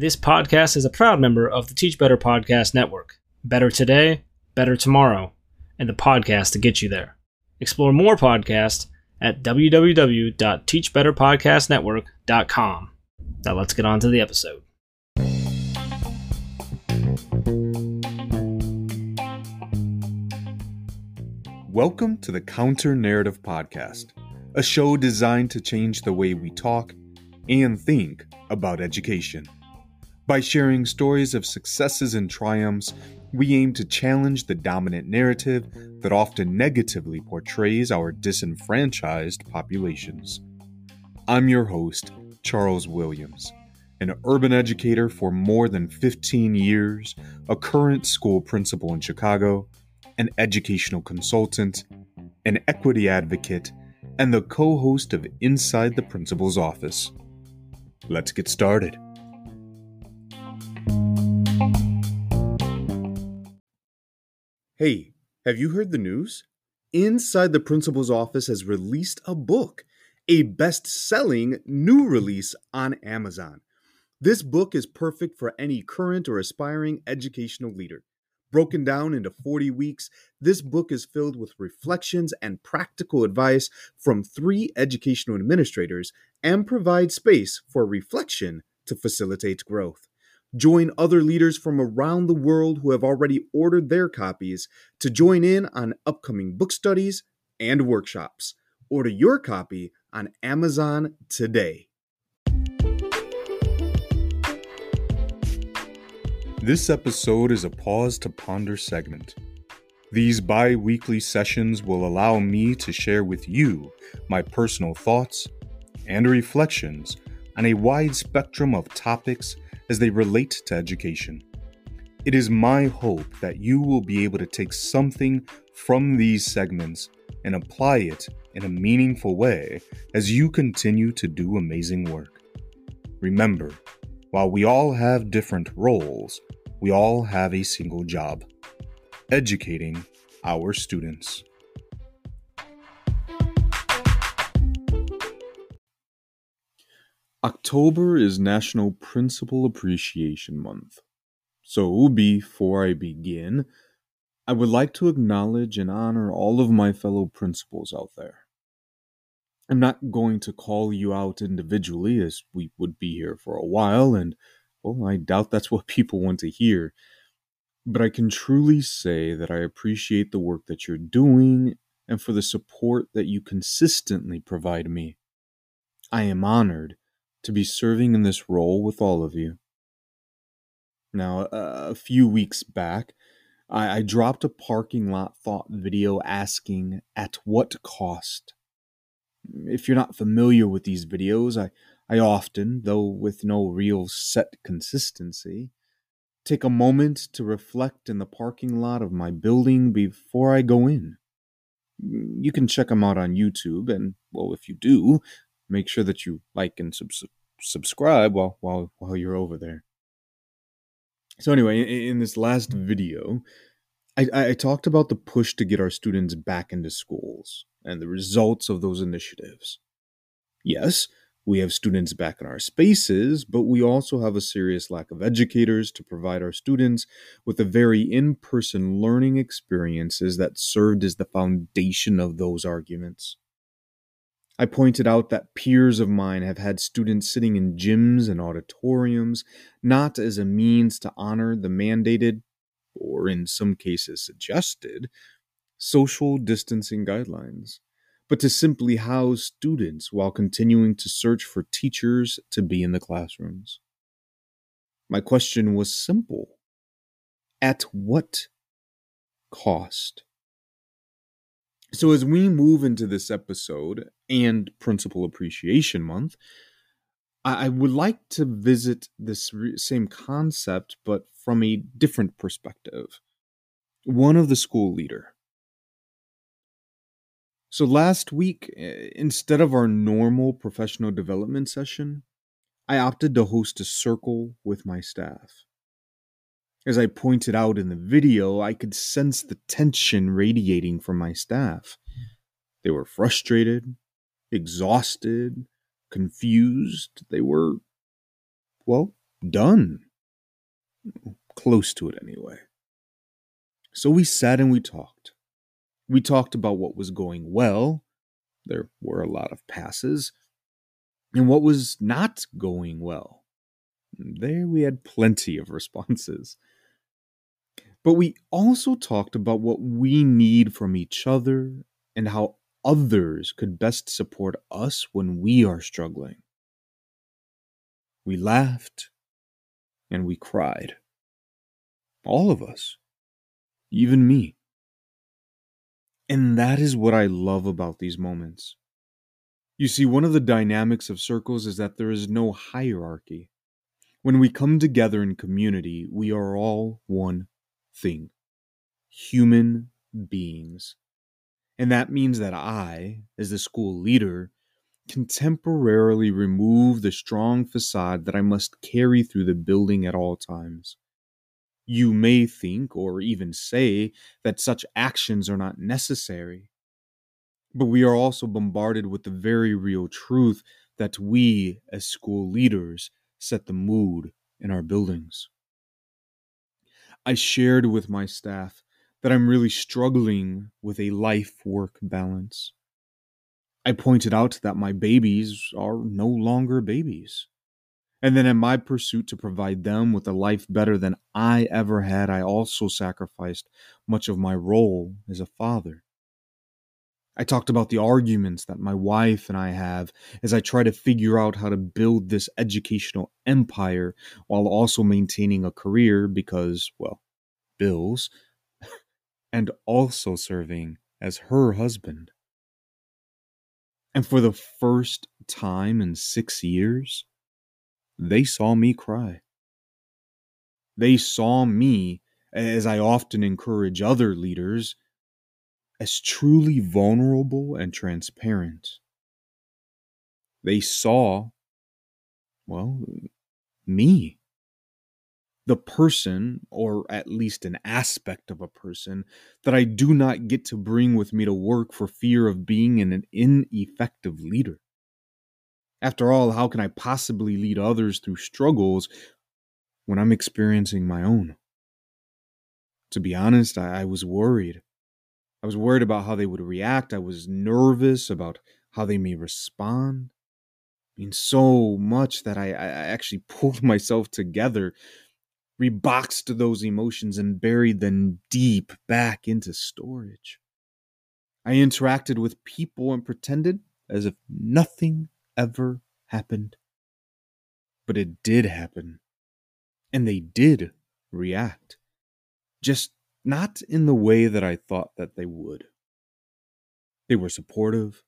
This podcast is a proud member of the Teach Better Podcast Network. Better today, better tomorrow, and the podcast to get you there. Explore more podcasts at www.teachbetterpodcastnetwork.com. Now let's get on to the episode. Welcome to the Counter Narrative Podcast, a show designed to change the way we talk and think about education. By sharing stories of successes and triumphs, we aim to challenge the dominant narrative that often negatively portrays our disenfranchised populations. I'm your host, Charles Williams, an urban educator for more than 15 years, a current school principal in Chicago, an educational consultant, an equity advocate, and the co host of Inside the Principal's Office. Let's get started. Hey, have you heard the news? Inside the Principal's Office has released a book, a best selling new release on Amazon. This book is perfect for any current or aspiring educational leader. Broken down into 40 weeks, this book is filled with reflections and practical advice from three educational administrators and provides space for reflection to facilitate growth. Join other leaders from around the world who have already ordered their copies to join in on upcoming book studies and workshops. Order your copy on Amazon today. This episode is a pause to ponder segment. These bi weekly sessions will allow me to share with you my personal thoughts and reflections on a wide spectrum of topics as they relate to education. It is my hope that you will be able to take something from these segments and apply it in a meaningful way as you continue to do amazing work. Remember, while we all have different roles, we all have a single job educating our students. October is National Principal Appreciation Month. So, before I begin, I would like to acknowledge and honor all of my fellow principals out there. I'm not going to call you out individually, as we would be here for a while, and, well, I doubt that's what people want to hear. But I can truly say that I appreciate the work that you're doing and for the support that you consistently provide me. I am honored to be serving in this role with all of you. Now, a few weeks back, I, I dropped a parking lot thought video asking, At what cost? If you're not familiar with these videos, I, I often, though with no real set consistency, take a moment to reflect in the parking lot of my building before I go in. You can check them out on YouTube, and, well, if you do, make sure that you like and sub- subscribe while while while you're over there. So anyway, in, in this last video, I, I talked about the push to get our students back into schools and the results of those initiatives. Yes, we have students back in our spaces, but we also have a serious lack of educators to provide our students with the very in person learning experiences that served as the foundation of those arguments. I pointed out that peers of mine have had students sitting in gyms and auditoriums, not as a means to honor the mandated, or in some cases suggested, social distancing guidelines, but to simply house students while continuing to search for teachers to be in the classrooms. My question was simple At what cost? So, as we move into this episode and Principal Appreciation Month, I would like to visit this same concept, but from a different perspective. One of the school leader. So, last week, eh, instead of our normal professional development session, I opted to host a circle with my staff. As I pointed out in the video, I could sense the tension radiating from my staff. They were frustrated, exhausted, confused. They were, well, done. Close to it, anyway. So we sat and we talked. We talked about what was going well. There were a lot of passes. And what was not going well. There we had plenty of responses. But we also talked about what we need from each other and how others could best support us when we are struggling. We laughed and we cried. All of us, even me. And that is what I love about these moments. You see, one of the dynamics of circles is that there is no hierarchy. When we come together in community, we are all one thing human beings. And that means that I, as the school leader, can temporarily remove the strong facade that I must carry through the building at all times. You may think or even say that such actions are not necessary, but we are also bombarded with the very real truth that we, as school leaders, set the mood in our buildings. I shared with my staff that I'm really struggling with a life work balance. I pointed out that my babies are no longer babies. And then, in my pursuit to provide them with a life better than I ever had, I also sacrificed much of my role as a father. I talked about the arguments that my wife and I have as I try to figure out how to build this educational empire while also maintaining a career because, well, bills, and also serving as her husband. And for the first time in six years, they saw me cry. They saw me, as I often encourage other leaders, as truly vulnerable and transparent. They saw, well, me. The person, or at least an aspect of a person, that I do not get to bring with me to work for fear of being an ineffective leader. After all, how can I possibly lead others through struggles when I'm experiencing my own? To be honest, I, I was worried. I was worried about how they would react. I was nervous about how they may respond. I mean, so much that I, I actually pulled myself together, reboxed those emotions, and buried them deep back into storage. I interacted with people and pretended as if nothing ever happened. But it did happen. And they did react. Just not in the way that I thought that they would. They were supportive,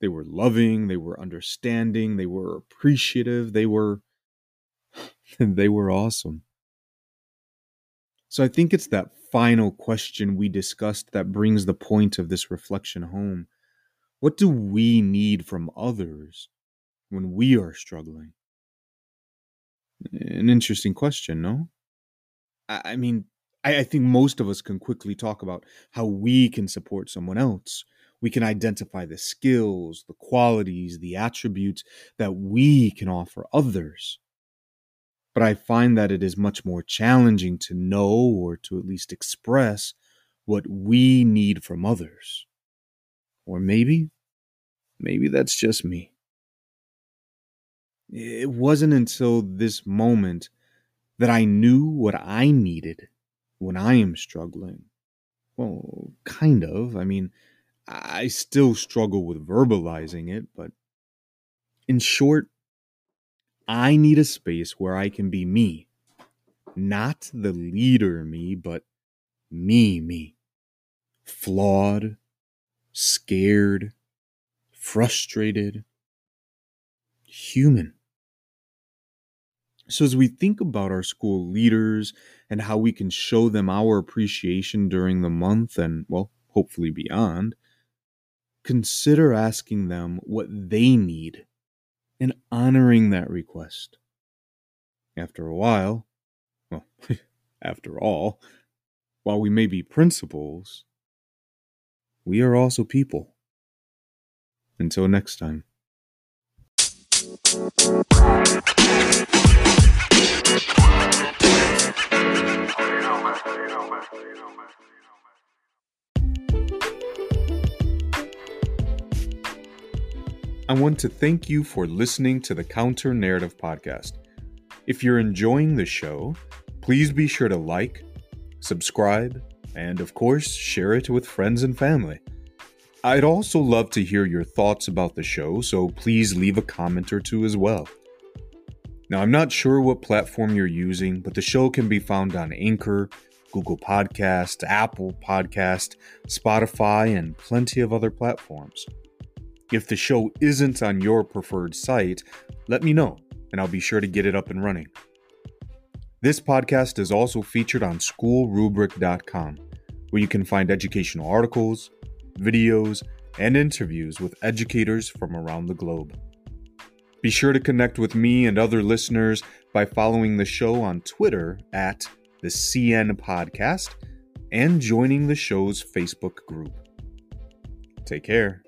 they were loving, they were understanding, they were appreciative, they were they were awesome. So I think it's that final question we discussed that brings the point of this reflection home. What do we need from others when we are struggling? An interesting question, no? I mean, I, think most of us can quickly talk about how we can support someone else. We can identify the skills, the qualities, the attributes that we can offer others. But I find that it is much more challenging to know or to at least express what we need from others. Or maybe, maybe that's just me. It wasn't until this moment that I knew what I needed when I am struggling. Well, kind of. I mean, I still struggle with verbalizing it, but in short, I need a space where I can be me. Not the leader me, but me, me. Flawed, scared, frustrated, human. So, as we think about our school leaders and how we can show them our appreciation during the month and, well, hopefully beyond, consider asking them what they need and honoring that request. After a while, well, after all, while we may be principals, we are also people. Until next time. I want to thank you for listening to the Counter Narrative Podcast. If you're enjoying the show, please be sure to like, subscribe, and of course, share it with friends and family. I'd also love to hear your thoughts about the show, so please leave a comment or two as well. Now, I'm not sure what platform you're using, but the show can be found on Anchor, Google Podcast, Apple Podcast, Spotify, and plenty of other platforms. If the show isn't on your preferred site, let me know, and I'll be sure to get it up and running. This podcast is also featured on schoolrubric.com, where you can find educational articles, videos, and interviews with educators from around the globe. Be sure to connect with me and other listeners by following the show on Twitter at the CN Podcast and joining the show's Facebook group. Take care.